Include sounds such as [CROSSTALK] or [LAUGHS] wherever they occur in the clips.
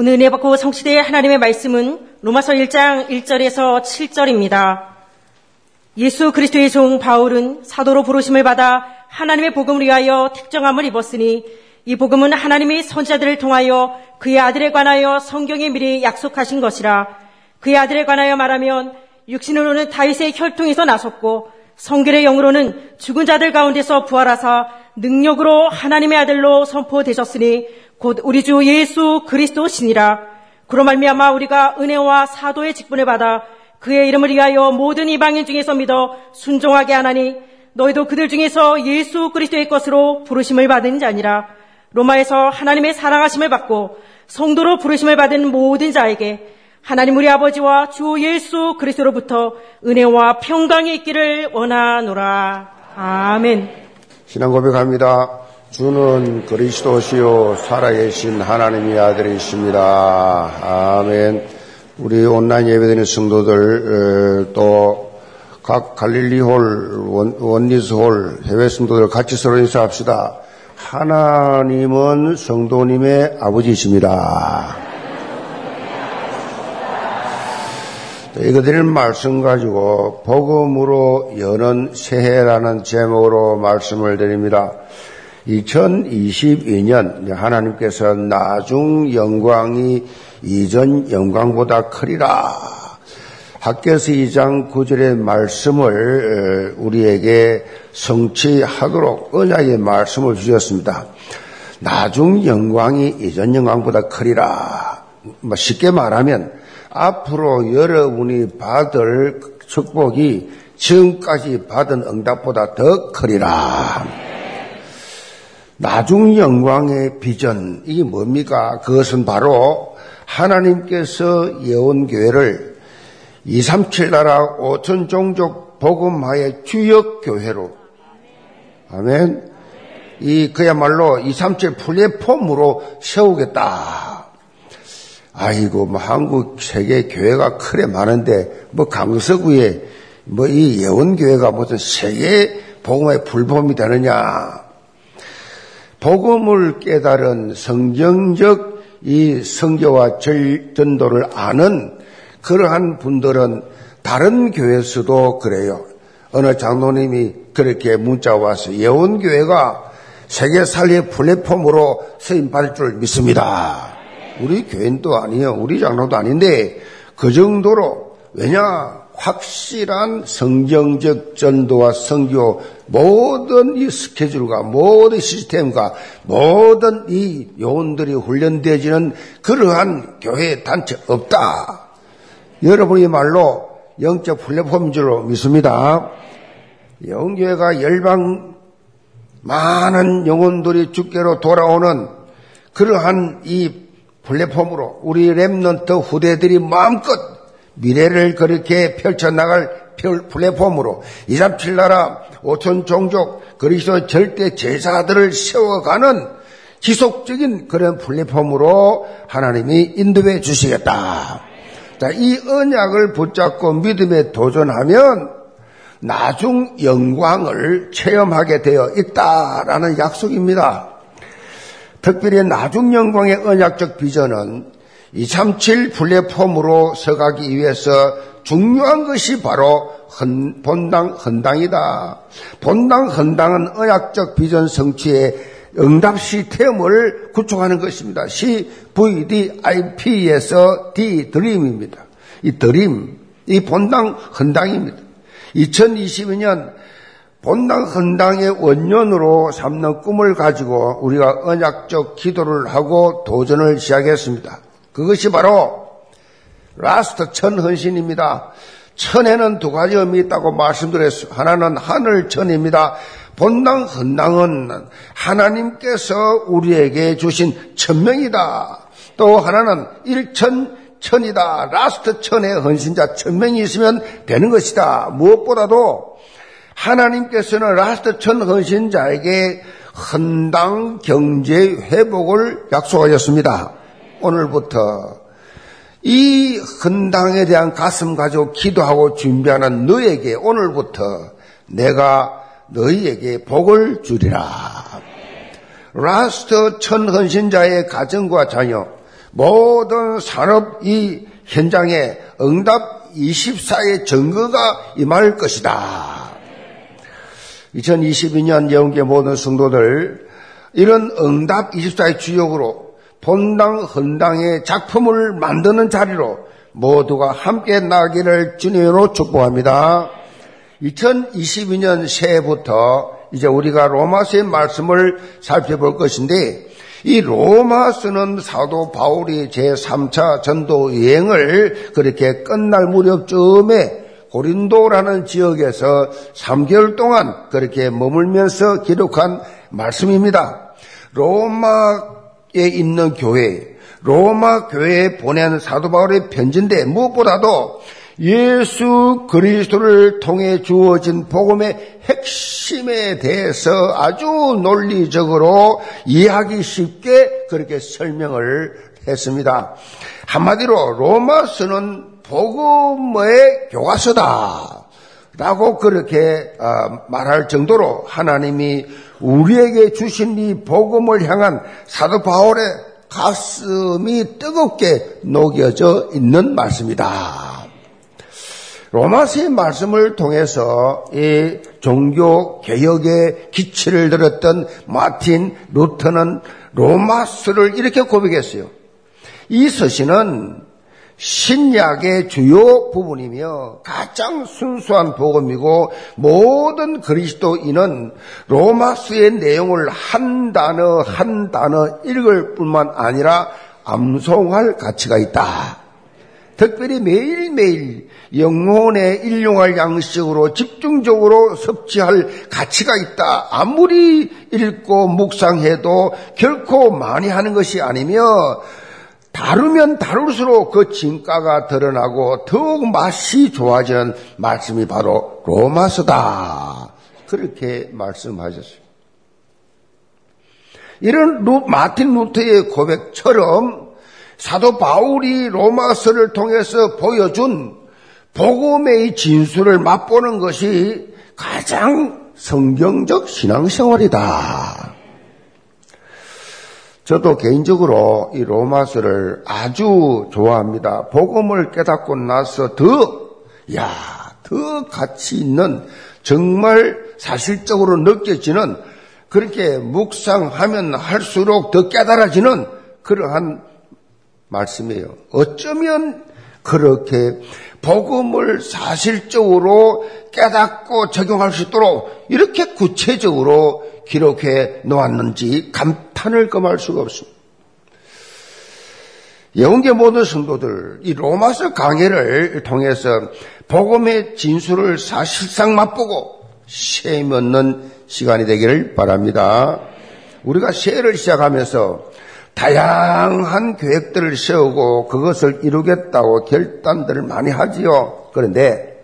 오늘 은혜 받고 성취될 하나님의 말씀은 로마서 1장 1절에서 7절입니다. 예수 그리스도의 종 바울은 사도로 부르심을 받아 하나님의 복음을 위하여 특정함을 입었으니 이 복음은 하나님의 선자들을 통하여 그의 아들에 관하여 성경에 미리 약속하신 것이라 그의 아들에 관하여 말하면 육신으로는 다윗의 혈통에서 나섰고 성결의 영으로는 죽은 자들 가운데서 부활하사 능력으로 하나님의 아들로 선포되셨으니 곧 우리 주 예수 그리스도시니라. 그로 말미암아 우리가 은혜와 사도의 직분을 받아 그의 이름을 위하여 모든 이방인 중에서 믿어 순종하게 하나니 너희도 그들 중에서 예수 그리스도의 것으로 부르심을 받은 자니라. 로마에서 하나님의 사랑하심을 받고 성도로 부르심을 받은 모든 자에게 하나님 우리 아버지와 주 예수 그리스도로부터 은혜와 평강이 있기를 원하노라. 아멘. 신앙 고백합니다. 주는 그리스도시요 살아계신 하나님의 아들이십니다. 아멘. 우리 온라인 예배드리는 성도들 또 각 갈릴리홀, 원리스홀, 해외 성도들 같이 서로 인사합시다. 하나님은 성도님의 아버지이십니다. 이거드릴 말씀 가지고 복음으로 여는 새해라는 제목으로 말씀을 드립니다. 2022년 하나님께서 나중 영광이 이전 영광보다 크리라. 학계서 2장 9절의 말씀을 우리에게 성취하도록 언약의 말씀을 주셨습니다. 나중 영광이 이전 영광보다 크리라. 뭐 쉽게 말하면 앞으로 여러분이 받을 축복이 지금까지 받은 응답보다 더 크리라. 나중 영광의 비전, 이게 뭡니까? 그것은 바로 하나님께서 예언교회를 237 나라 5천 종족 복음화의 주역 교회로 아멘. 이 그야말로 237 플랫폼으로 세우겠다. 아이고 뭐 한국 세계 교회가 크래 많은데 뭐 강서구에 뭐 이 예언교회가 무슨 세계 복음화의 불법이 되느냐. 복음을 깨달은 성경적 이 성교와 전도를 아는 그러한 분들은 다른 교회에서도 그래요. 어느 장로님이 그렇게 문자 와서 예원교회가 세계 살리의 플랫폼으로 쓰임 받을 줄 믿습니다. 우리 교회는 또 아니에요. 우리 장로도 아닌데 그 정도로 왜냐 확실한 성경적 전도와 성교 모든 이 스케줄과 모든 시스템과 모든 이 요원들이 훈련되지는 그러한 교회 단체 없다. 여러분이 말로 영적 플랫폼인 줄로 믿습니다. 영교회가 열방 많은 영혼들이 주께로 돌아오는 그러한 이 플랫폼으로 우리 remnant 후대들이 마음껏 미래를 그렇게 펼쳐나갈 플랫폼으로 237 나라 5천 종족 그리스도 절대 제자들을 세워가는 지속적인 그런 플랫폼으로 하나님이 인도해 주시겠다. 자, 이 언약을 붙잡고 믿음에 도전하면 나중 영광을 체험하게 되어 있다라는 약속입니다. 특별히 나중 영광의 언약적 비전은 237 플랫폼으로 서가기 위해서 중요한 것이 바로 헌, 본당 헌당이다. 본당 헌당은 언약적 비전 성취의 응답 시스템을 구축하는 것입니다. CVDIP에서 D 드림입니다. 이 드림, 이 본당 헌당입니다. 2022년 본당 헌당의 원년으로 삼는 꿈을 가지고 우리가 언약적 기도를 하고 도전을 시작했습니다. 그것이 바로 last 천 헌신입니다. 천에는 두 가지 의미 있다고 말씀드렸어요. 하나는 하늘 천입니다. 본당 헌당은 하나님께서 우리에게 주신 천명이다. 또 하나는 일천 천이다. last 천의 헌신자 천명이 있으면 되는 것이다. 무엇보다도 하나님께서는 last 천 헌신자에게 헌당 경제 회복을 약속하셨습니다. 오늘부터 이 헌당에 대한 가슴 가지고 기도하고 준비하는 너희에게 오늘부터 내가 너희에게 복을 주리라. last 천 헌신자의 가정과 자녀, 모든 산업 이 현장에 응답 24의 증거가 임할 것이다. 2022년 영계 모든 성도들 이런 응답 24의 주역으로 본당 헌당의 작품을 만드는 자리로 모두가 함께 나기를 주님으로 축복합니다. 2022년 새해부터 이제 우리가 로마서의 말씀을 살펴볼 것인데 이 로마서는 사도 바울이 제3차 전도 여행을 그렇게 끝날 무렵쯤에 고린도라는 지역에서 3개월 동안 그렇게 머물면서 기록한 말씀입니다. 로마에 있는 교회, 로마 교회에 보낸 사도 바울의 편지인데 무엇보다도 예수 그리스도를 통해 주어진 복음의 핵심에 대해서 아주 논리적으로 이해하기 쉽게 그렇게 설명을 했습니다. 한마디로 로마서는 복음의 교과서다. 라고 그렇게 어, 말할 정도로 하나님이 우리에게 주신 이 복음을 향한 사도 바울의 가슴이 뜨겁게 녹여져 있는 말씀이다. 로마서의 말씀을 통해서 이 종교 개혁의 기치를 들었던 마틴 루터는 로마서를 이렇게 고백했어요. 이 서신은 신약의 주요 부분이며 가장 순수한 복음이고 모든 그리스도인은 로마서의 내용을 한 단어 한 단어 읽을 뿐만 아니라 암송할 가치가 있다. 특별히 매일매일 영혼에 일용할 양식으로 집중적으로 섭취할 가치가 있다. 아무리 읽고 묵상해도 결코 많이 하는 것이 아니며 다루면 다룰수록 그 진가가 드러나고 더욱 맛이 좋아지는 말씀이 바로 로마서다. 그렇게 말씀하셨어요. 이런 루, 마틴 루터의 고백처럼 사도 바울이 로마서를 통해서 보여준 복음의 진수를 맛보는 것이 가장 성경적 신앙생활이다. 저도 개인적으로 이 로마서를 아주 좋아합니다. 복음을 깨닫고 나서 더, 야, 더 가치 있는 정말 사실적으로 느껴지는 그렇게 묵상하면 할수록 더 깨달아지는 그러한 말씀이에요. 어쩌면 그렇게 복음을 사실적으로 깨닫고 적용할 수 있도록 이렇게 구체적으로 기록해 놓았는지 감탄을 금할 수가 없습니다. 영계 모든 성도들 이 로마서 강해를 통해서 복음의 진수를 사실상 맛보고 셈 얻는 시간이 되기를 바랍니다. 우리가 새해를 시작하면서 다양한 계획들을 세우고 그것을 이루겠다고 결단들을 많이 하지요. 그런데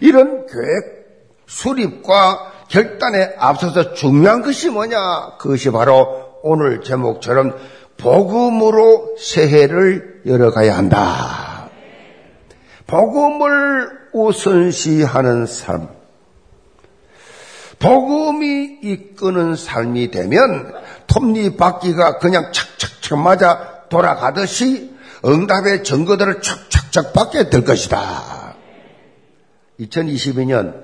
이런 계획 수립과 결단에 앞서서 중요한 것이 뭐냐? 그것이 바로 오늘 제목처럼 복음으로 새해를 열어가야 한다. 복음을 우선시하는 삶. 복음이 이끄는 삶이 되면 톱니바퀴가 그냥 착착착 맞아 돌아가듯이 응답의 증거들을 착착착 받게 될 것이다. 2022년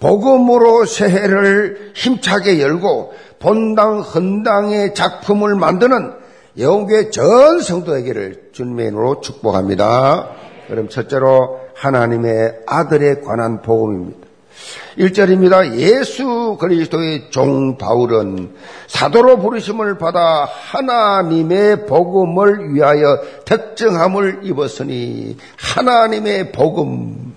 복음으로 새해를 힘차게 열고 본당 헌당의 작품을 만드는 영계 전 성도에게를 주님의 이름으로 축복합니다. 그럼 첫째로 하나님의 아들에 관한 복음입니다. 1절입니다. 예수 그리스도의 종 바울은 사도로 부르심을 받아 하나님의 복음을 위하여 특정함을 입었으니 하나님의 복음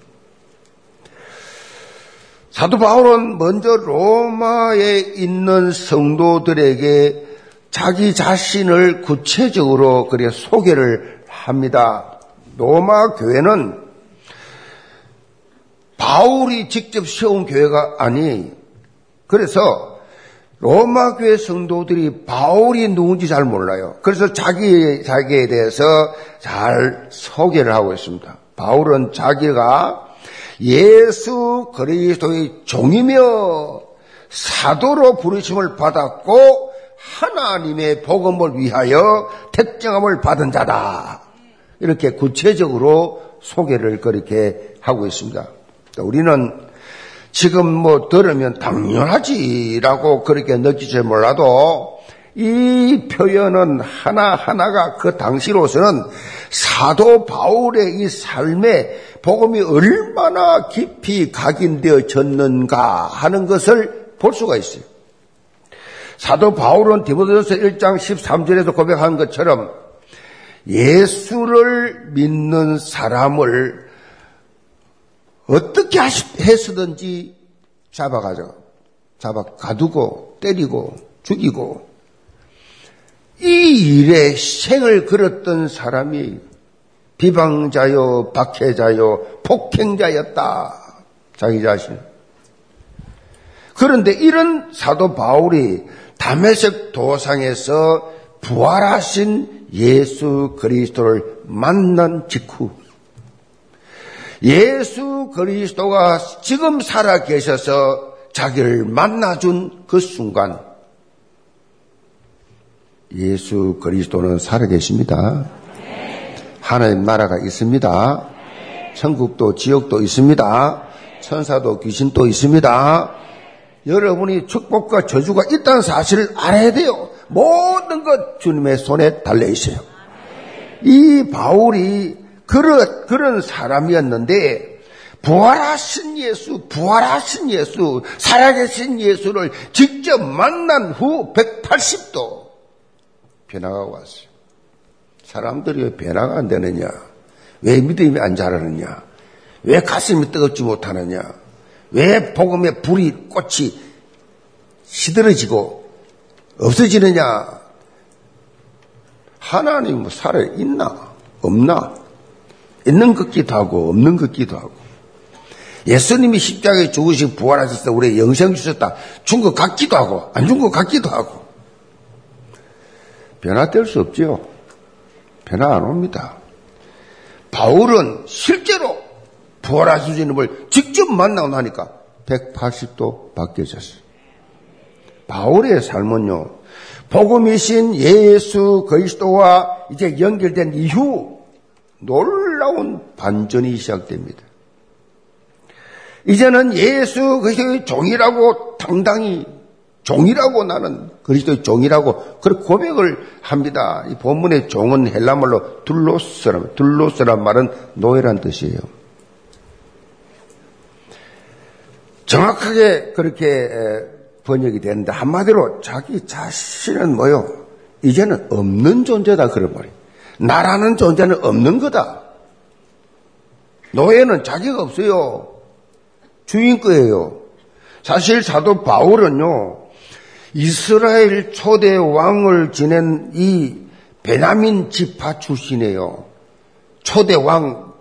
사도 바울은 먼저 로마에 있는 성도들에게 자기 자신을 구체적으로 그래 소개를 합니다. 로마 교회는 바울이 직접 세운 교회가 아니, 그래서 로마 교회 성도들이 바울이 누군지 잘 몰라요. 그래서 자기, 자기에 대해서 잘 소개를 하고 있습니다. 바울은 자기가 예수 그리스도의 종이며 사도로 부르심을 받았고 하나님의 복음을 위하여 택정함을 받은 자다. 이렇게 구체적으로 소개를 그렇게 하고 있습니다. 우리는 지금 뭐 들으면 당연하지라고 그렇게 느끼지 몰라도 이 표현은 하나하나가 그 당시로서는 사도 바울의 이 삶에 복음이 얼마나 깊이 각인되어졌는가 하는 것을 볼 수가 있어요. 사도 바울은 디모데전서 1장 13절에서 고백한 것처럼 예수를 믿는 사람을 어떻게 해서든지 잡아가죠. 잡아 가두고 때리고 죽이고 이 일에 생을 걸었던 사람이 비방자요, 박해자요, 폭행자였다. 자기 자신. 그런데 이런 사도 바울이 담에색 도상에서 부활하신 예수 그리스도를 만난 직후 예수 그리스도가 지금 살아 계셔서 자기를 만나준 그 순간 예수 그리스도는 살아 계십니다. 하나님 나라가 있습니다. 천국도 지옥도 있습니다. 천사도 귀신도 있습니다. 여러분이 축복과 저주가 있다는 사실을 알아야 돼요. 모든 것 주님의 손에 달려 있어요. 이 바울이 그런, 그런 사람이었는데, 부활하신 예수, 부활하신 예수, 살아계신 예수를 직접 만난 후 180도 변화가 왔어요. 사람들이 왜 변화가 안 되느냐? 왜 믿음이 안 자라느냐? 왜 가슴이 뜨겁지 못하느냐? 왜 복음의 불이 꽃이 시들어지고 없어지느냐? 하나님 뭐 살아 있나? 없나? 있는 것 같기도 하고 없는 것 같기도 하고 예수님이 십자가에 죽으시고 부활하셨다 우리 영생 주셨다 준 것 같기도 하고 안 준 것 같기도 하고 변화될 수 없지요. 변화 안 옵니다. 바울은 실제로 부활하신 주님을 직접 만나고 나니까 180도 바뀌어졌어요. 바울의 삶은요, 복음이신 예수 그리스도와 이제 연결된 이후 놀라운 반전이 시작됩니다. 이제는 예수 그리스도의 종이라고 당당히 종이라고 나는 그리스도의 종이라고 그런 고백을 합니다. 이 본문의 종은 헬라말로 둘로스란 둘로스란 말은 노예란 뜻이에요. 정확하게 그렇게 번역이 되는데 한마디로 자기 자신은 뭐요? 이제는 없는 존재다 그런 말이에요. 나라는 존재는 없는 거다. 노예는 자기가 없어요. 주인 거예요. 사실 사도 바울은요, 이스라엘 초대 왕을 지낸 이 베냐민 지파 출신이에요. 초대 왕,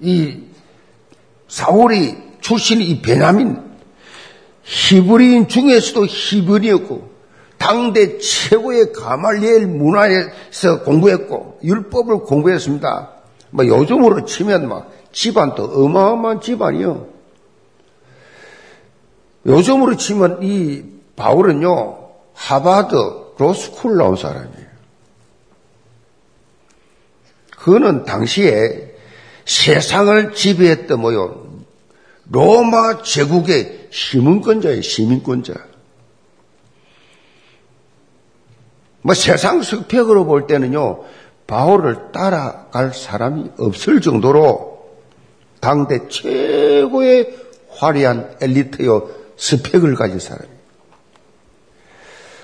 이 사울이 출신이 이 베냐민, 히브리인 중에서도 히브리였고, 당대 최고의 가말리엘 문화에서 공부했고, 율법을 공부했습니다. 뭐 요즘으로 치면 막 집안도 어마어마한 집안이요. 요즘으로 치면 이 바울은요, 하바드 로스쿨 나온 사람이에요. 그는 당시에 세상을 지배했던 뭐요, 로마 제국의 시민권자예요, 시민권자. 뭐 세상 스펙으로 볼 때는요, 바울을 따라갈 사람이 없을 정도로 당대 최고의 화려한 엘리트요 스펙을 가진 사람이에요.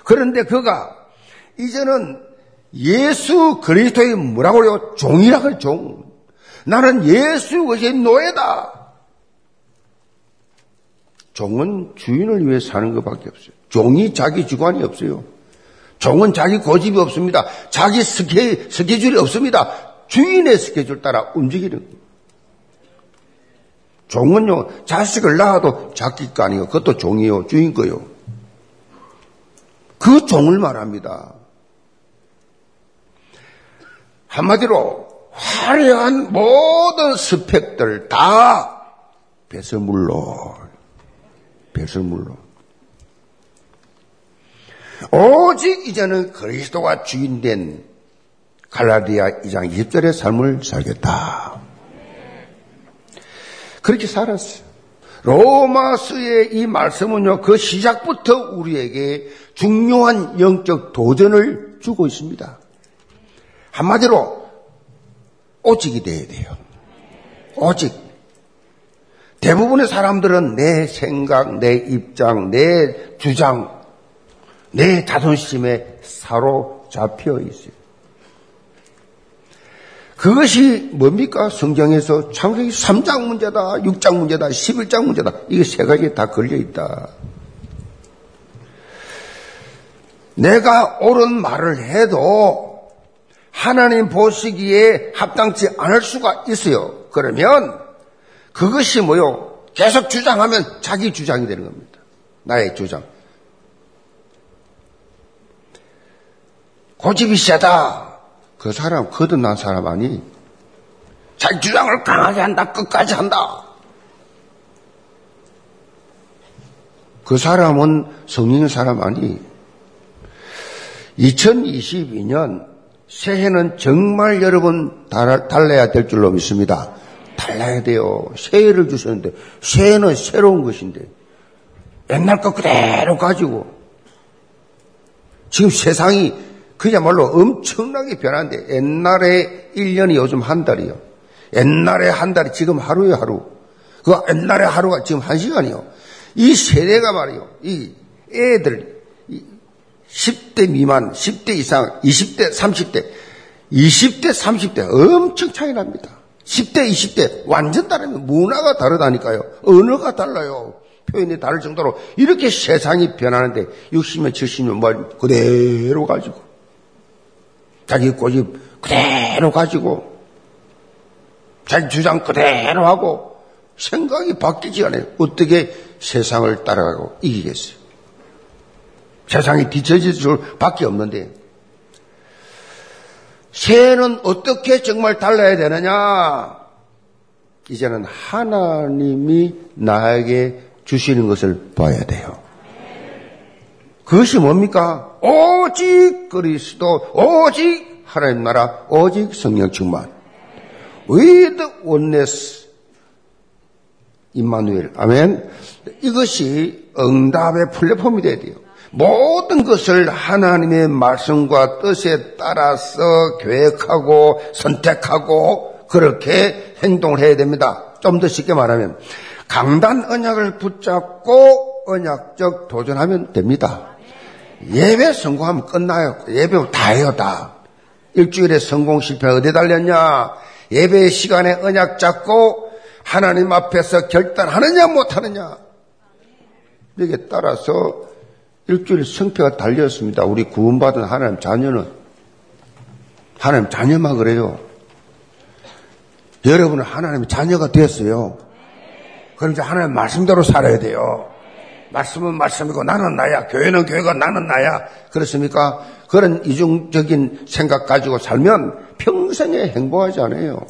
그런데 그가 이제는 예수 그리스도의 뭐라고 그래요? 종이라고 해요, 종. 나는 예수 그리스도의 노예다. 종은 주인을 위해 사는 것밖에 없어요. 종이 자기 주관이 없어요. 종은 자기 고집이 없습니다. 자기 스케, 스케줄이 없습니다. 주인의 스케줄 따라 움직이는. 종은요, 자식을 낳아도 자기 거 아니에요. 그것도 종이요, 주인 거요. 그 종을 말합니다. 한마디로 화려한 모든 스펙들 다 배설물로, 배설물로. 오직 이제는 그리스도가 주인된 갈라디아 2장 20절의 삶을 살겠다. 그렇게 살았어요. 로마서의 이 말씀은요, 그 시작부터 우리에게 중요한 영적 도전을 주고 있습니다. 한마디로, 오직이 돼야 돼요. 오직. 대부분의 사람들은 내 생각, 내 입장, 내 주장, 내 자존심에 사로잡혀 있어요. 그것이 뭡니까? 성경에서 창세기 3장 문제다, 6장 문제다, 11장 문제다. 이게 세 가지에 다 걸려 있다. 내가 옳은 말을 해도 하나님 보시기에 합당치 않을 수가 있어요. 그러면 그것이 뭐요? 계속 주장하면 자기 주장이 되는 겁니다. 나의 주장. 고집이 세다. 그 사람 거듭난 사람 아니? 자기 주장을 강하게 한다. 끝까지 한다. 그 사람은 성령의 사람 아니? 2022년 새해는 정말 여러분 달라야 될 줄로 믿습니다. 달라야 돼요. 새해를 주셨는데 새해는 새로운 것인데 옛날 것 그대로 가지고 지금 세상이 그야말로 엄청나게 변한데 옛날에 1년이 요즘 한 달이요. 옛날에 한 달이 지금 하루에 하루. 그 옛날에 하루가 지금 한 시간이요. 이 세대가 말이요. 이 애들 10대 미만, 10대 이상, 20대, 30대, 20대, 30대 엄청 차이 납니다. 10대, 20대 완전 다릅니다. 문화가 다르다니까요. 언어가 달라요. 표현이 다를 정도로 이렇게 세상이 변하는데 60년, 70년 말 그대로 가지고 자기 고집 그대로 가지고 자기 주장 그대로 하고 생각이 바뀌지 않아요. 어떻게 세상을 따라가고 이기겠어요? 세상이 뒤처질 수밖에 없는데 새해는 어떻게 정말 달라야 되느냐? 이제는 하나님이 나에게 주시는 것을 봐야 돼요. 그것이 뭡니까? 오직 그리스도, 오직 하나님 나라, 오직 성령 충만. With oneness, 임마누엘. 아멘. 이것이 응답의 플랫폼이 돼야 돼요. 모든 것을 하나님의 말씀과 뜻에 따라서 계획하고 선택하고 그렇게 행동을 해야 됩니다. 좀 더 쉽게 말하면 강단 언약을 붙잡고 언약적 도전하면 됩니다. 예배 성공하면 끝나요. 예배 다 해요, 다. 일주일에 성공 실패 어디 달렸냐? 예배 시간에 언약 잡고 하나님 앞에서 결단하느냐 못하느냐? 여기에 따라서 일주일 성패가 달렸습니다. 우리 구원받은 하나님 자녀는 하나님 자녀만 그래요. 여러분은 하나님 자녀가 됐어요. 그럼 이제 하나님 말씀대로 살아야 돼요. 말씀은 말씀이고 나는 나야. 교회는 교회가 나는 나야. 그렇습니까? 그런 이중적인 생각 가지고 살면 평생에 행복하지 않아요.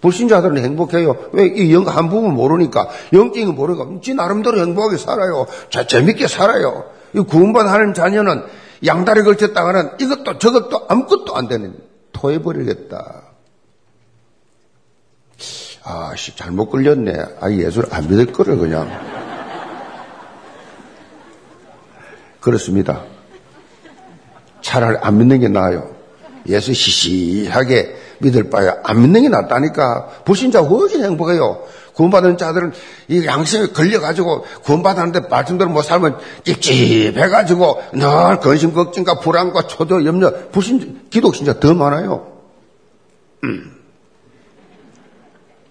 불신자들은 행복해요. 왜? 이 영, 한 부분 모르니까. 영적인 모르니까. 지 나름대로 행복하게 살아요. 자, 재밌게 살아요. 이 구원받은 하나님 자녀는 양다리 걸쳤다가는 이것도 저것도 아무것도 안 되는 토해버리겠다. 아, 씨, 잘못 걸렸네. 아, 예수를 안 믿을 거를 그냥. 그렇습니다. 차라리 안 믿는 게 나아요. 예수 시시하게 믿을 바에 안 믿는 게 낫다니까. 불신자 훨씬 행복해요. 구원받은 자들은 이 양심에 걸려가지고 구원받았는데 말씀대로 못 살면 찝찝해가지고 늘 근심, 걱정과 불안과 초조, 염려, 불신, 기독신자 더 많아요. 음.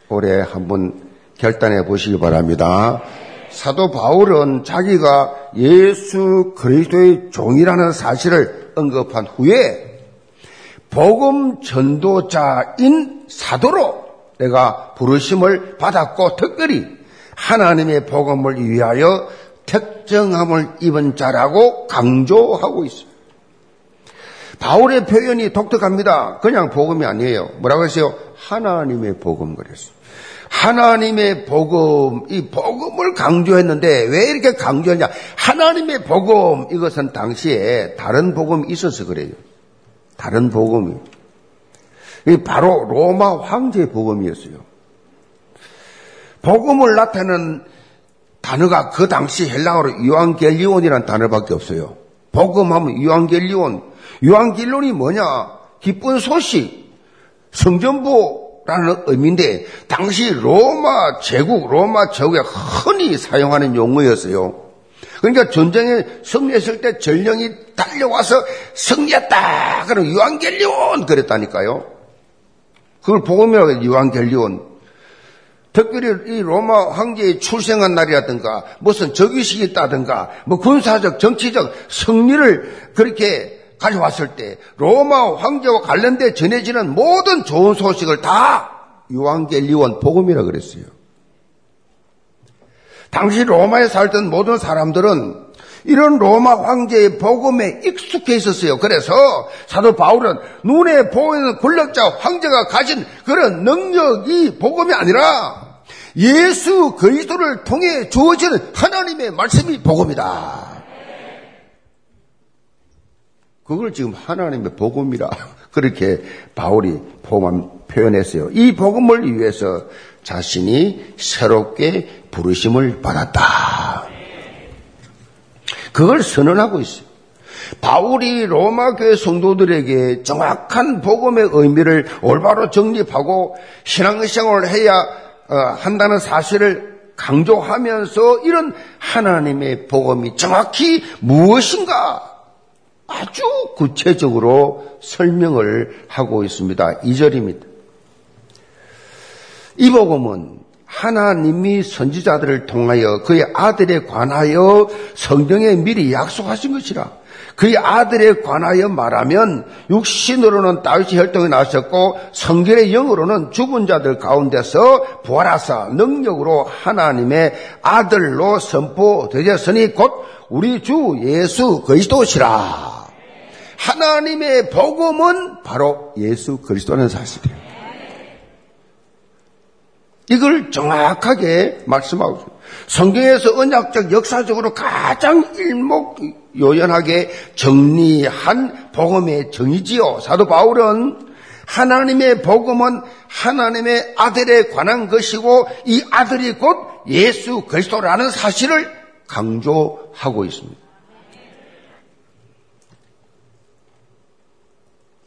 올해 한번 결단해 보시기 바랍니다. 사도 바울은 자기가 예수 그리스도의 종이라는 사실을 언급한 후에 복음 전도자인 사도로 내가 부르심을 받았고 특별히 하나님의 복음을 위하여 특정함을 입은 자라고 강조하고 있습니다. 바울의 표현이 독특합니다. 그냥 복음이 아니에요. 뭐라고 했어요? 하나님의 복음 그랬어요. 하나님의 복음, 이 복음을 강조했는데 왜 이렇게 강조하냐? 하나님의 복음, 이것은 당시에 다른 복음이 있어서 그래요. 다른 복음이. 바로 로마 황제의 복음이었어요. 복음을 나타내는 단어가 그 당시 헬라어로 유앙겔리온이라는 단어밖에 없어요. 복음하면 유앙겔리온. 유앙겔리온이 뭐냐? 기쁜 소식, 성전부 라는 의미인데 당시 로마 제국, 로마 제국에 흔히 사용하는 용어였어요. 그러니까 전쟁에 승리했을 때 전령이 달려와서 승리했다. 그럼 유앙겔리온 그랬다니까요. 그걸 복음이라고. 유앙겔리온. 특별히 이 로마 황제의 출생한 날이라든가 무슨 적의식이 있다든가 뭐 군사적 정치적 승리를 그렇게 가져왔을 때 로마 황제와 관련돼 전해지는 모든 좋은 소식을 다 유앙겔리온 복음이라 그랬어요. 당시 로마에 살던 모든 사람들은 이런 로마 황제의 복음에 익숙해 있었어요. 그래서 사도 바울은 눈에 보이는 권력자 황제가 가진 그런 능력이 복음이 아니라 예수 그리스도를 통해 주어지는 하나님의 말씀이 복음이다. 그걸 지금 하나님의 복음이라 [LAUGHS] 그렇게 바울이 표현했어요. 이 복음을 위해서 자신이 새롭게 부르심을 받았다. 그걸 선언하고 있어요. 바울이 로마 교회 성도들에게 정확한 복음의 의미를 올바로 정립하고 신앙생활을 해야 어, 한다는 사실을 강조하면서 이런 하나님의 복음이 정확히 무엇인가 아주 구체적으로 설명을 하고 있습니다. 2절입니다. 이 복음은 하나님이 선지자들을 통하여 그의 아들에 관하여 성경에 미리 약속하신 것이라. 그의 아들에 관하여 말하면 육신으로는 다윗이 혈통이 나셨고 성결의 영으로는 죽은 자들 가운데서 부활하사 능력으로 하나님의 아들로 선포되셨으니 곧 우리 주 예수 그리스도시라. 하나님의 복음은 바로 예수 그리스도는 사실이에요. 이걸 정확하게 말씀하고 있습니다. 성경에서 언약적 역사적으로 가장 일목요연하게 정리한 복음의 정의지요. 사도 바울은 하나님의 복음은 하나님의 아들에 관한 것이고 이 아들이 곧 예수 그리스도라는 사실을 강조하고 있습니다.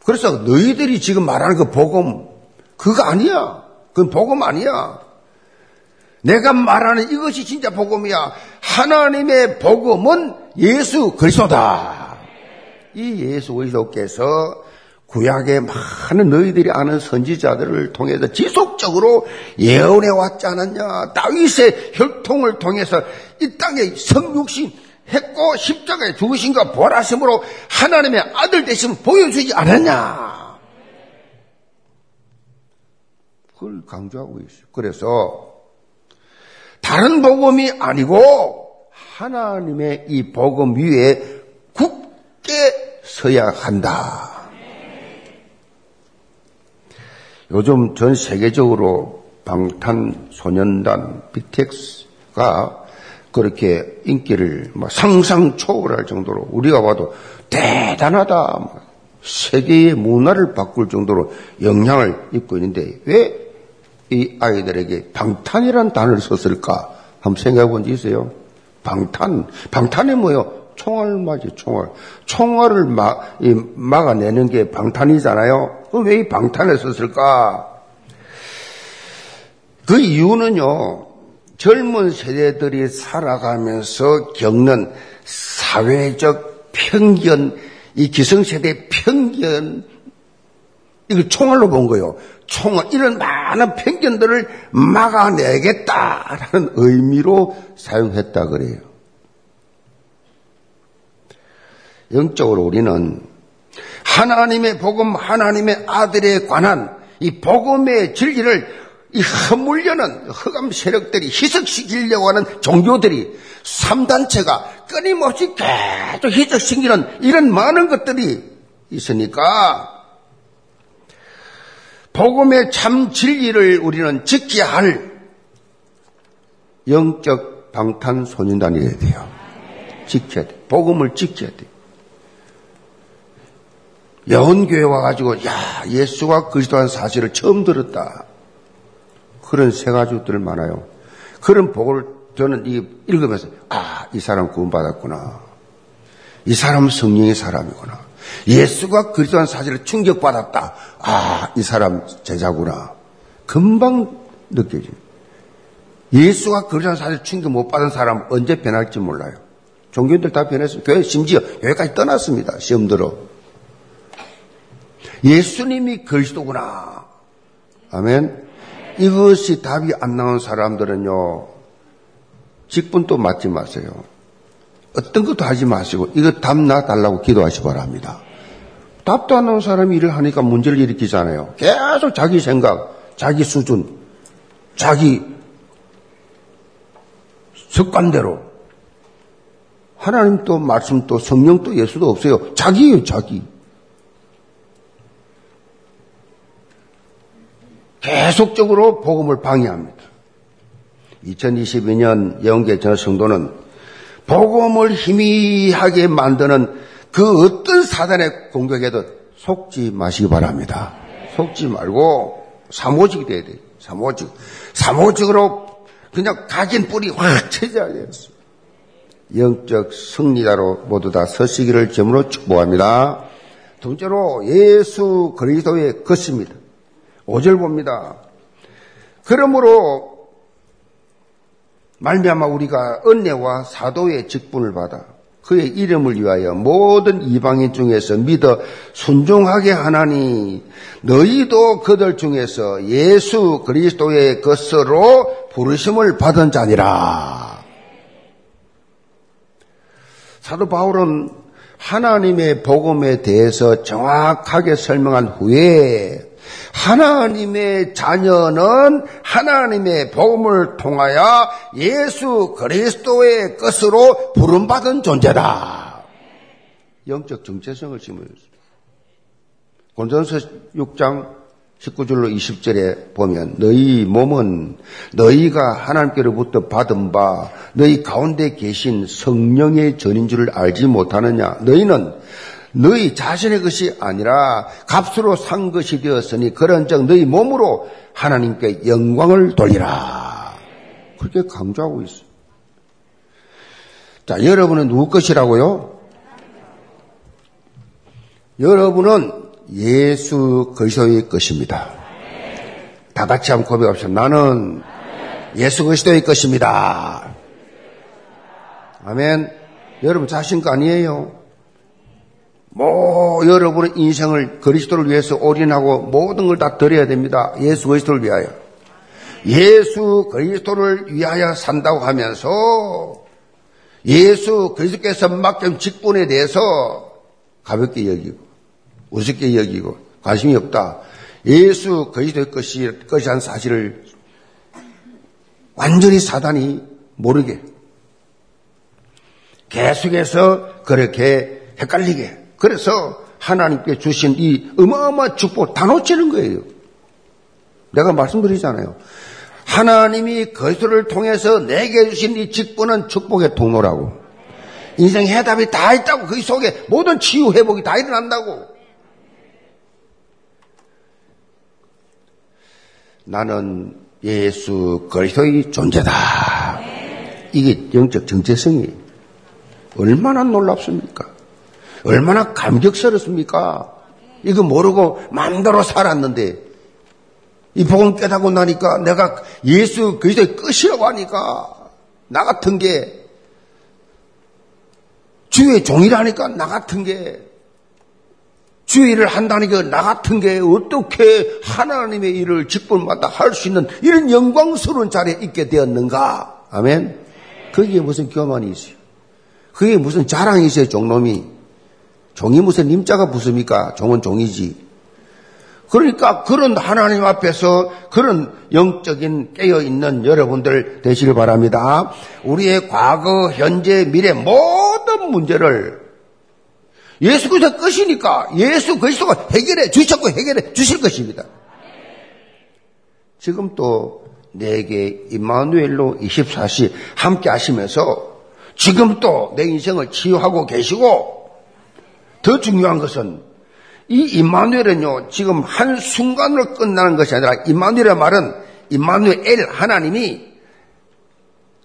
그래서 너희들이 지금 말하는 그 복음 그거 아니야. 그건 복음 아니야. 내가 말하는 이것이 진짜 복음이야. 하나님의 복음은 예수 그리스도다. 이 예수 그리스도께서 구약의 많은 너희들이 아는 선지자들을 통해서 지속적으로 예언해 왔지 않았냐. 다윗의 혈통을 통해서 이 땅에 성육신 했고 십자가에 죽으신가 부활하심으로 하나님의 아들 되심 보여주지 않았냐. 그걸 강조하고 있어요. 그래서 다른 복음이 아니고 하나님의 이 복음 위에 굳게 서야 한다. 요즘 전 세계적으로 방탄소년단 BTS가 그렇게 인기를 상상 초월할 정도로 우리가 봐도 대단하다. 세계의 문화를 바꿀 정도로 영향을 입고 있는데 왜 이 아이들에게 방탄이란 단어를 썼을까? 한번 생각해 본 적 있어요? 방탄. 방탄이 뭐예요? 총알 맞이 총알. 총알을 막, 이, 막아내는 게 방탄이잖아요? 왜 이 방탄을 썼을까? 그 이유는요, 젊은 세대들이 살아가면서 겪는 사회적 편견, 이 기성세대 편견, 이거 총알로 본 거예요. 총을 이런 많은 편견들을 막아내겠다라는 의미로 사용했다 그래요. 영적으로 우리는 하나님의 복음, 하나님의 아들에 관한 이 복음의 진리를 이 허물려는 흑암 세력들이 희석시키려고 하는 종교들이 3단체가 끊임없이 계속 희석시키는 이런 많은 것들이 있으니까 복음의 참 진리를 우리는 지켜야 할 영적 방탄소년단이 돼야 돼요. 지켜야 돼. 복음을 지켜야 돼. 여원교회 와가지고, 야, 예수가 그리스도한 사실을 처음 들었다. 그런 세 가지들 많아요. 그런 복을 저는 읽으면서, 아, 이 사람 구원받았구나. 이 사람은 성령의 사람이구나. 예수가 그리스도한 사실을 충격받았다. 아, 이 사람 제자구나. 금방 느껴져요. 예수가 그리스도한 사실 충격 못 받은 사람 언제 변할지 몰라요. 종교인들 다 변했어요. 교회 심지어 여기까지 떠났습니다. 시험 들어. 예수님이 그리스도구나. 아멘. 이것이 답이 안 나온 사람들은요. 직분도 맞지 마세요. 어떤 것도 하지 마시고 이거 답 나달라고 기도하시 기 바랍니다. 답도 안 나온 사람이 일을 하니까 문제를 일으키잖아요. 계속 자기 생각, 자기 수준, 자기 습관대로 하나님 또 말씀 또 성령 또 예수도 없어요. 자기예요, 자기. 계속적으로 복음을 방해합니다. 2022년 영계 전 성도는 복음을 희미하게 만드는 그 어떤 사단의 공격에도 속지 마시기 바랍니다. 속지 말고 사모직이 돼야 돼요. 사모직. 사모직으로 그냥 각인 뿌리 확 쳐져야 돼요. 영적 승리자로 모두 다 서시기를 점으로 축복합니다. 둘째로 예수 그리스도의 것입니다. 5절 봅니다. 그러므로 말미암아 우리가 은혜와 사도의 직분을 받아 그의 이름을 위하여 모든 이방인 중에서 믿어 순종하게 하나니 너희도 그들 중에서 예수 그리스도의 것으로 부르심을 받은 자니라. 사도 바울은 하나님의 복음에 대해서 정확하게 설명한 후에 하나님의 자녀는 하나님의 복음을 통하여 예수 그리스도의 것으로 부름받은 존재다. 영적 정체성을 심어줬습니다. 본전서 6장 19절로 20절에 보면 너희 몸은 너희가 하나님께로부터 받은 바 너희 가운데 계신 성령의 전인 줄을 알지 못하느냐 너희는 너희 자신의 것이 아니라 값으로 산 것이 되었으니 그런즉 너희 몸으로 하나님께 영광을 돌리라. 그렇게 강조하고 있어요. 자, 여러분은 누구 것이라고요? 여러분은 예수 그리스도의 것입니다. 다 같이 한번 고백합시다. 나는 예수 그리스도의 것입니다. 아멘. 여러분 자신 거 아니에요? 뭐 여러분의 인생을 그리스도를 위해서 올인하고 모든 걸 다 드려야 됩니다. 예수 그리스도를 위하여. 예수 그리스도를 위하여 산다고 하면서 예수 그리스도께서 맡긴 직분에 대해서 가볍게 여기고 우습게 여기고 관심이 없다. 예수 그리스도의 것이 것이한 사실을 완전히 사단이 모르게 계속해서 그렇게 헷갈리게 그래서 하나님께 주신 이 어마어마한 축복 다 놓치는 거예요. 내가 말씀드리잖아요. 하나님이 그리스도를 통해서 내게 주신 이 직분은 축복의 통로라고. 인생 해답이 다 있다고 그 속에 모든 치유 회복이 다 일어난다고. 나는 예수 그리스도의 존재다. 이게 영적 정체성이 얼마나 놀랍습니까? 얼마나 감격스럽습니까? 이거 모르고 마음대로 살았는데 이 복음 깨닫고 나니까 내가 예수 그리스도의 끝이라고 하니까 나 같은 게 주의 종이라니까 나 같은 게 주의 일을 한다니까 나 같은 게 어떻게 하나님의 일을 직분마다 할 수 있는 이런 영광스러운 자리에 있게 되었는가? 아멘. 거기에 무슨 교만이 있어요? 그게 무슨 자랑이 있어요, 종놈이? 종이 무슨 님자가 붙습니까? 종은 종이지. 그러니까 그런 하나님 앞에서 그런 영적인 깨어있는 여러분들 되시길 바랍니다. 우리의 과거, 현재, 미래 모든 문제를 예수 그리스도 끝이니까 예수 그리스도가 해결해 주셨고 해결해 주실 것입니다. 지금 또 내게 임마누엘로 24시 함께 하시면서 지금 또 내 인생을 치유하고 계시고 더 중요한 것은 이 임마누엘은요 지금 한 순간으로 끝나는 것이 아니라 임마누엘의 말은 임마누엘 하나님이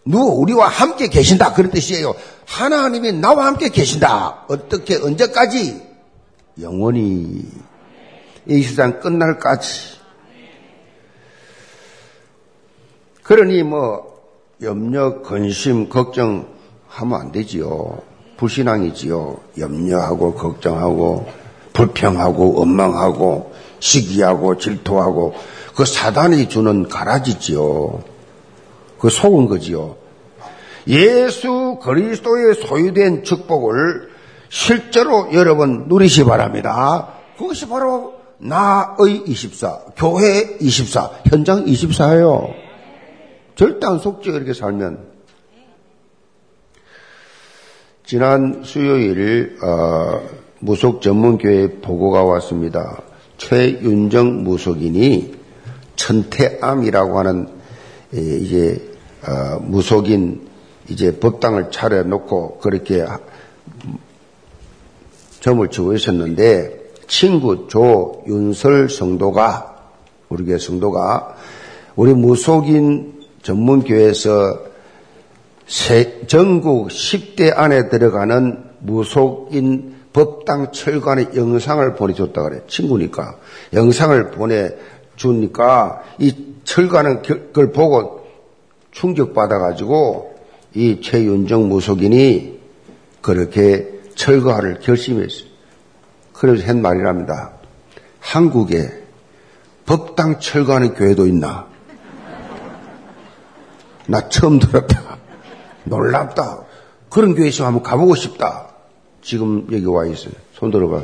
누구 우리와 함께 계신다 그런 뜻이에요. 하나님이 나와 함께 계신다. 어떻게 언제까지 영원히 이 세상 끝날까지. 그러니 뭐 염려, 근심, 걱정하면 안 되지요. 불신앙이지요. 염려하고 걱정하고 불평하고 원망하고 시기하고 질투하고 그 사단이 주는 가라지지요. 그 속은 거지요. 예수 그리스도의 소유된 축복을 실제로 여러분 누리시 바랍니다. 그것이 바로 나의 24, 교회 24, 현장 24예요. 절대 안 속죠, 이렇게 살면. 지난 수요일 어, 무속 전문교회 보고가 왔습니다. 최윤정 무속인이 천태암이라고 하는 이제 어, 무속인 이제 법당을 차려놓고 그렇게 점을 치고 있었는데 친구 조윤설 성도가 우리 교회 성도가 우리 무속인 전문교회에서 전국 10대 안에 들어가는 무속인 법당 철관의 영상을 보내줬다 그래. 친구니까. 영상을 보내주니까 이 철관은 그걸 보고 충격받아가지고 이 최윤정 무속인이 그렇게 철거를 결심했어요. 그래서 한 말이랍니다. 한국에 법당 철거하는 교회도 있나? 나 처음 들었다. 놀랍다. 그런 교회 있으면 한번 가보고 싶다. 지금 여기 와 있어요. 손 들어봐.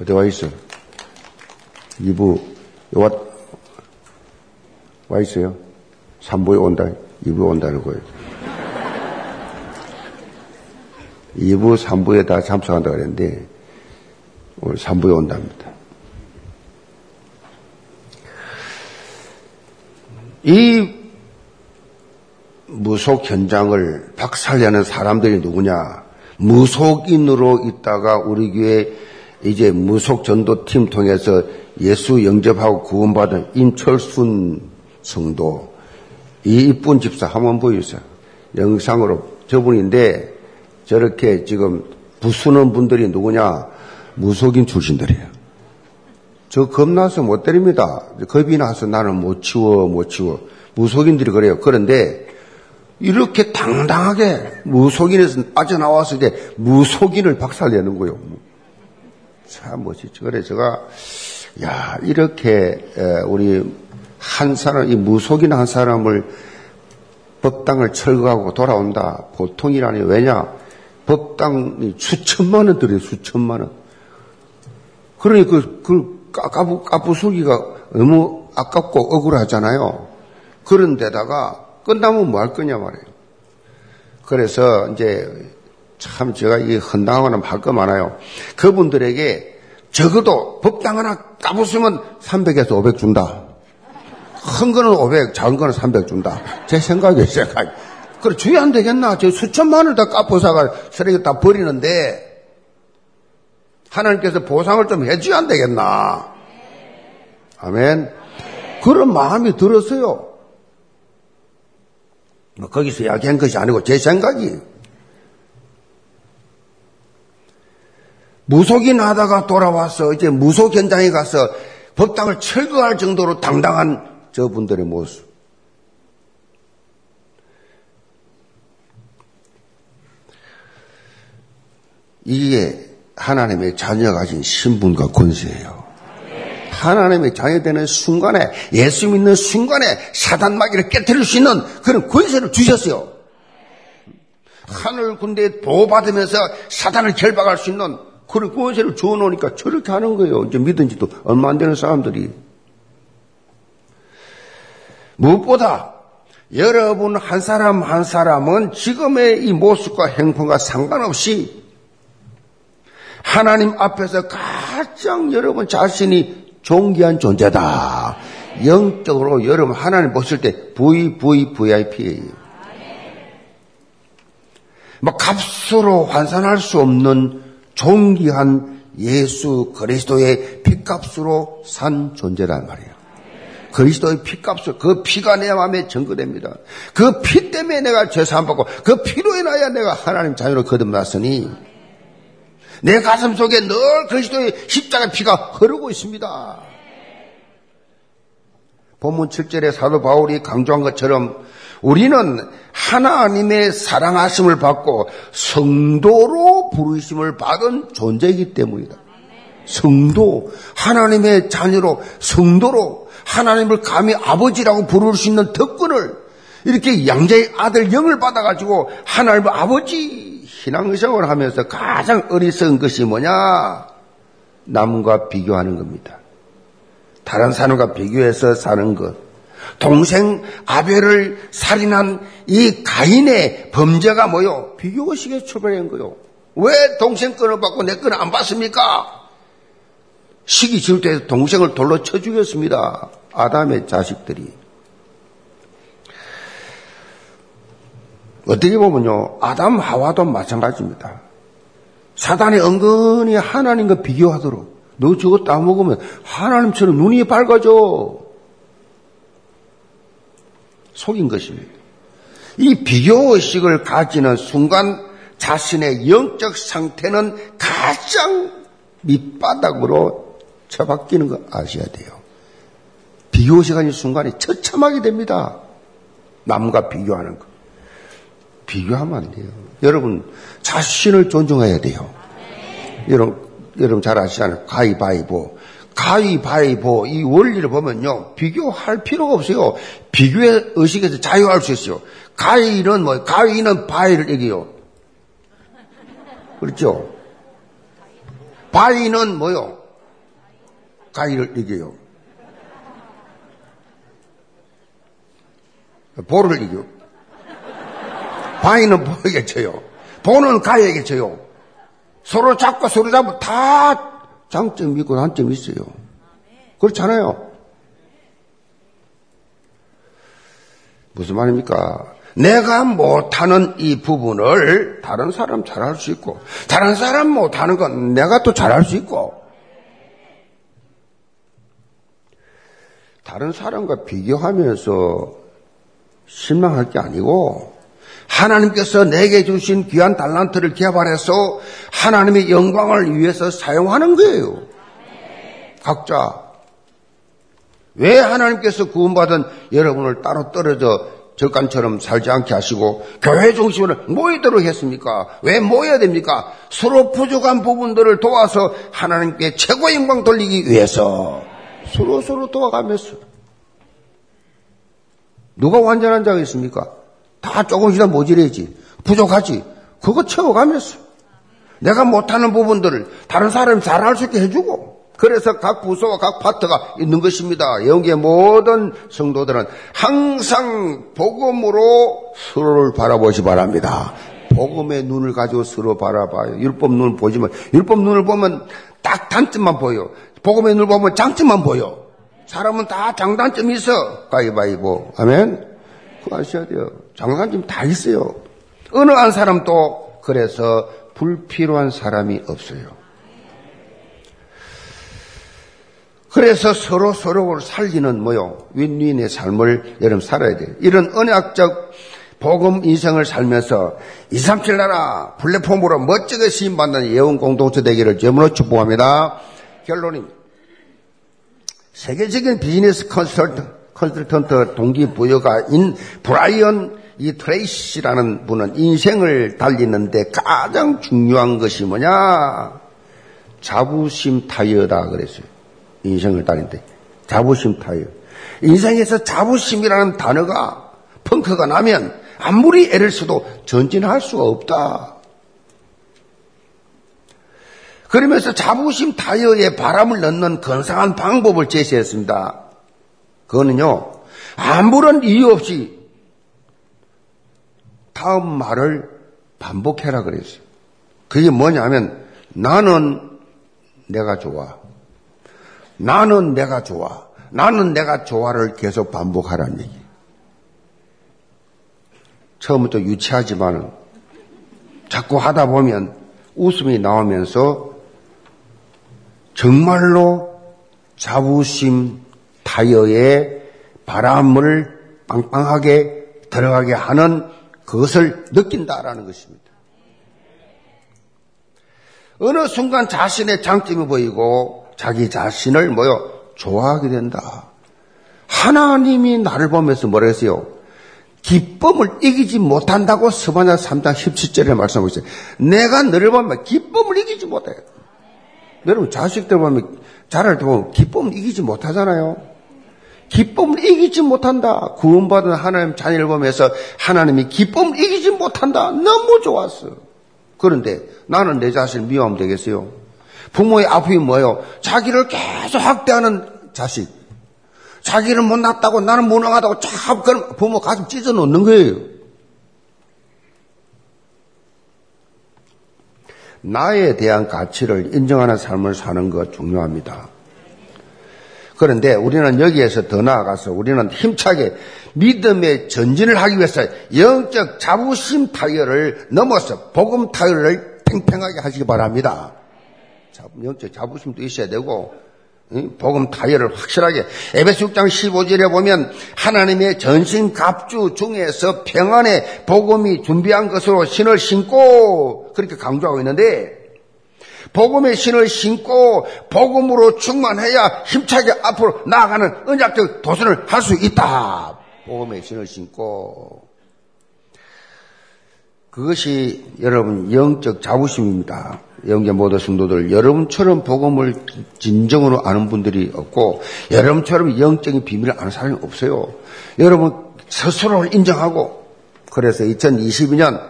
어디 와 있어? 이부, 와, 와 있어요? 삼부에 온다. 이부에 온다는 거예요. 2부, 3부에 다 참석한다 그랬는데, 오늘 3부에 온답니다. 이 무속 현장을 박살내는 사람들이 누구냐? 무속인으로 있다가 우리 교회 이제 무속 전도팀 통해서 예수 영접하고 구원받은 임철순 성도, 이 이쁜 집사 한번 보여주세요. 영상으로 저분인데 저렇게 지금 부수는 분들이 누구냐? 무속인 출신들이에요. 저 겁나서 못 때립니다. 겁이 나서 나는 못 치워, 못 치워. 무속인들이 그래요. 그런데 이렇게 당당하게 무속인에서 빠져나와서 이제 무속인을 박살내는 거예요. 참 멋지죠. 그래 제가 야 이렇게 우리 한 사람 이 무속인 한 사람을 법당을 철거하고 돌아온다. 보통이라니 왜냐? 법당이 수천만 원 들어요, 수천만 원. 그러니 그, 그 까부, 까부수기가 너무 아깝고 억울하잖아요. 그런데다가 끝나면 뭐 할 거냐 말이에요. 그래서 이제 참 제가 이 헌당하고는 할거 많아요. 그분들에게 적어도 법당 하나 까부수면 300에서 500 준다. 큰 거는 500, 작은 거는 300 준다. 제 생각이에요, 생각. 그래, 주의 안 되겠나? 저 수천만을 다 까부사가 쓰레기 다 버리는데, 하나님께서 보상을 좀 해줘야 안 되겠나? 아멘. 그런 마음이 들었어요. 뭐 거기서 이야기한 것이 아니고 제 생각이 무속인 하다가 돌아와서 이제 무속 현장에 가서 법당을 철거할 정도로 당당한 저분들의 모습. 이게 하나님의 자녀가 가진 신분과 권세예요. 하나님의 자녀되는 순간에 예수 믿는 순간에 사단 마귀를 깨뜨릴 수 있는 그런 권세를 주셨어요. 하늘 군대에 보호받으면서 사단을 결박할 수 있는 그런 권세를 주어놓으니까 저렇게 하는 거예요. 이제 믿은 지도 얼마 안 되는 사람들이. 무엇보다 여러분 한 사람 한 사람은 지금의 이 모습과 행동과 상관없이 하나님 앞에서 가장 여러분 자신이 존귀한 존재다. 영적으로 여러분 하나님 보실 때 VVVIP예요. 뭐 값으로 환산할 수 없는 존귀한 예수 그리스도의 피값으로 산 존재란 말이에요. 그리스도의 피값을 그 피가 내 마음에 증거됩니다. 그 피 때문에 내가 죄사함 받고 그 피로 인하여 내가 하나님 자녀로 거듭났으니 내 가슴 속에 늘 그리스도의 십자가 피가 흐르고 있습니다. 본문 7절에 사도 바울이 강조한 것처럼 우리는 하나님의 사랑하심을 받고 성도로 부르심을 받은 존재이기 때문이다. 성도, 하나님의 자녀로, 성도로 하나님을 감히 아버지라고 부를 수 있는 덕분을 이렇게 양자의 아들 영을 받아가지고 하나님을 아버지 신앙생활을 하면서 가장 어리석은 것이 뭐냐? 남과 비교하는 겁니다. 다른 사람과 비교해서 사는 것. 동생 아벨을 살인한 이 가인의 범죄가 뭐요? 비교의식에 출발한 거요. 왜 동생 건을 받고 내 건을 안 받습니까? 시기 지을 때 동생을 돌로 쳐 죽였습니다. 아담의 자식들이. 어떻게 보면요, 아담 하와도 마찬가지입니다. 사단이 은근히 하나님과 비교하도록 너 저거 따먹으면 하나님처럼 눈이 밝아져. 속인 것입니다. 이 비교의식을 가지는 순간 자신의 영적 상태는 가장 밑바닥으로 처박히는 거 아셔야 돼요. 비교의식 하는 순간에 처참하게 됩니다. 남과 비교하는 거. 비교하면 안 돼요. 여러분, 자신을 존중해야 돼요. 여러분, 여러분 잘 아시잖아요. 가위바위보. 가위바위보 이 원리를 보면요. 비교할 필요가 없어요. 비교의 의식에서 자유할 수 있어요. 가위는 뭐, 가위는 바위를 이겨요. 그렇죠? 바위는 뭐요? 가위를 이겨요. 보를 이겨. 바위는 보에게 쳐요. 보는 쳐요. 서로 잡고 서로 잡으면 다 장점이 있고 단점이 있어요. 그렇잖아요. 무슨 말입니까? 내가 못하는 이 부분을 다른 사람 잘할 수 있고, 다른 사람 못하는 건 내가 또 잘할 수 있고, 다른 사람과 비교하면서 실망할 게 아니고, 하나님께서 내게 주신 귀한 달란트를 개발해서 하나님의 영광을 위해서 사용하는 거예요. 각자. 왜 하나님께서 구원받은 여러분을 따로 떨어져 절간처럼 살지 않게 하시고 교회 중심으로 모이도록 했습니까? 왜 모여야 됩니까? 서로 부족한 부분들을 도와서 하나님께 최고의 영광 돌리기 위해서 서로 서로 도와가면서 누가 완전한 자가 있습니까? 다 조금씩 모질해지. 부족하지. 그거 채워가면서. 내가 못하는 부분들을 다른 사람이 잘할 수 있게 해주고. 그래서 각 부서와 각 파트가 있는 것입니다. 여기에 모든 성도들은 항상 복음으로 서로를 바라보시 바랍니다. 복음의 눈을 가지고 서로 바라봐요. 율법 눈을 보지만 율법 눈을 보면 딱 단점만 보여. 복음의 눈을 보면 장점만 보여. 사람은 다 장단점이 있어. 가위바위보. 아멘. 아셔야 돼요. 장단점 다 있어요. 어느 한 사람도 그래서 불필요한 사람이 없어요. 그래서 서로 서로를 살리는 뭐요? 윈윈의 삶을 여러분 살아야 돼요. 이런 언약적 복음 인생을 살면서 237 나라 플랫폼으로 멋지게 쓰임받는 예원 공동체 되기를 제문으로 축복합니다. 결론입니다. 세계적인 비즈니스 컨설턴트, 컨설턴트 동기부여가인 브라이언 이 트레이시라는 분은 인생을 달리는데 가장 중요한 것이 뭐냐? 자부심 타이어다 그랬어요. 인생을 달리는데 자부심 타이어. 인생에서 자부심이라는 단어가 펑크가 나면 아무리 애를 써도 전진할 수가 없다. 그러면서 자부심 타이어에 바람을 넣는 건상한 방법을 제시했습니다. 그거는요, 아무런 이유 없이 다음 말을 반복해라 그랬어요. 그게 뭐냐면, 나는 내가 좋아. 나는 내가 좋아. 나는 내가 좋아를 계속 반복하라는 얘기. 처음부터 유치하지만 자꾸 하다 보면 웃음이 나오면서 정말로 자부심 타이어에 바람을 빵빵하게 들어가게 하는 그것을 느낀다라는 것입니다. 어느 순간 자신의 장점이 보이고 자기 자신을 뭐요? 좋아하게 된다. 하나님이 나를 보면서 뭐라 했어요? 기쁨을 이기지 못한다고 서반야 3장 17절에 말씀하고 있어요. 내가 너를 보면 기쁨을 이기지 못해. 여러분 자식들 보면 때 보면 기쁨을 이기지 못하잖아요. 기쁨을 이기지 못한다. 구원받은 하나님 자녀를 보면서 하나님이 기쁨을 이기지 못한다. 너무 좋았어. 그런데 나는 내 자신을 미워하면 되겠어요? 부모의 아픔이 뭐예요? 자기를 계속 학대하는 자식. 자기를 못났다고 나는 무능하다고 쫙 부모 가슴 찢어 놓는 거예요. 나에 대한 가치를 인정하는 삶을 사는 것 중요합니다. 그런데 우리는 여기에서 더 나아가서 우리는 힘차게 믿음의 전진을 하기 위해서 영적 자부심 타이어를 넘어서 복음 타이어를 팽팽하게 하시기 바랍니다. 영적 자부심도 있어야 되고 복음 타이어를 확실하게 에베소 6장 15절에 보면 하나님의 전신 갑주 중에서 평안의 복음이 준비한 것으로 신을 신고 그렇게 강조하고 있는데 복음의 신을 신고 복음으로 충만해야 힘차게 앞으로 나아가는 은약적 도전을 할 수 있다. 복음의 신을 신고 그것이 여러분 영적 자부심입니다. 영계 모든 성도들 여러분처럼 복음을 진정으로 아는 분들이 없고 여러분처럼 영적인 비밀을 아는 사람이 없어요. 여러분 스스로를 인정하고 그래서 2022년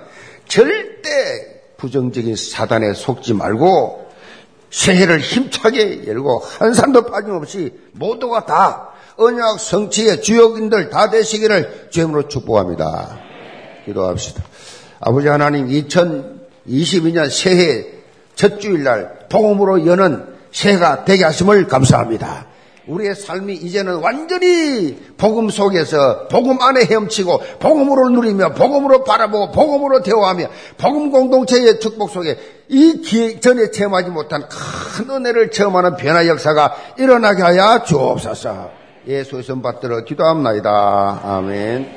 절대 부정적인 사단에 속지 말고 새해를 힘차게 열고 한 사람도 빠짐없이 모두가 다 언약 성취의 주역인들 다 되시기를 주임으로 축복합니다. 기도합시다. 아버지 하나님 2022년 새해 첫 주일날 복음으로 여는 새해가 되게 하심을 감사합니다. 우리의 삶이 이제는 완전히 복음 속에서 복음 안에 헤엄치고 복음으로 누리며 복음으로 바라보고 복음으로 대화하며 복음 공동체의 축복 속에 이 기회 전에 체험하지 못한 큰 은혜를 체험하는 변화 역사가 일어나게 하여 주옵소서. 예수의 선 받들어 기도합니다. 아멘.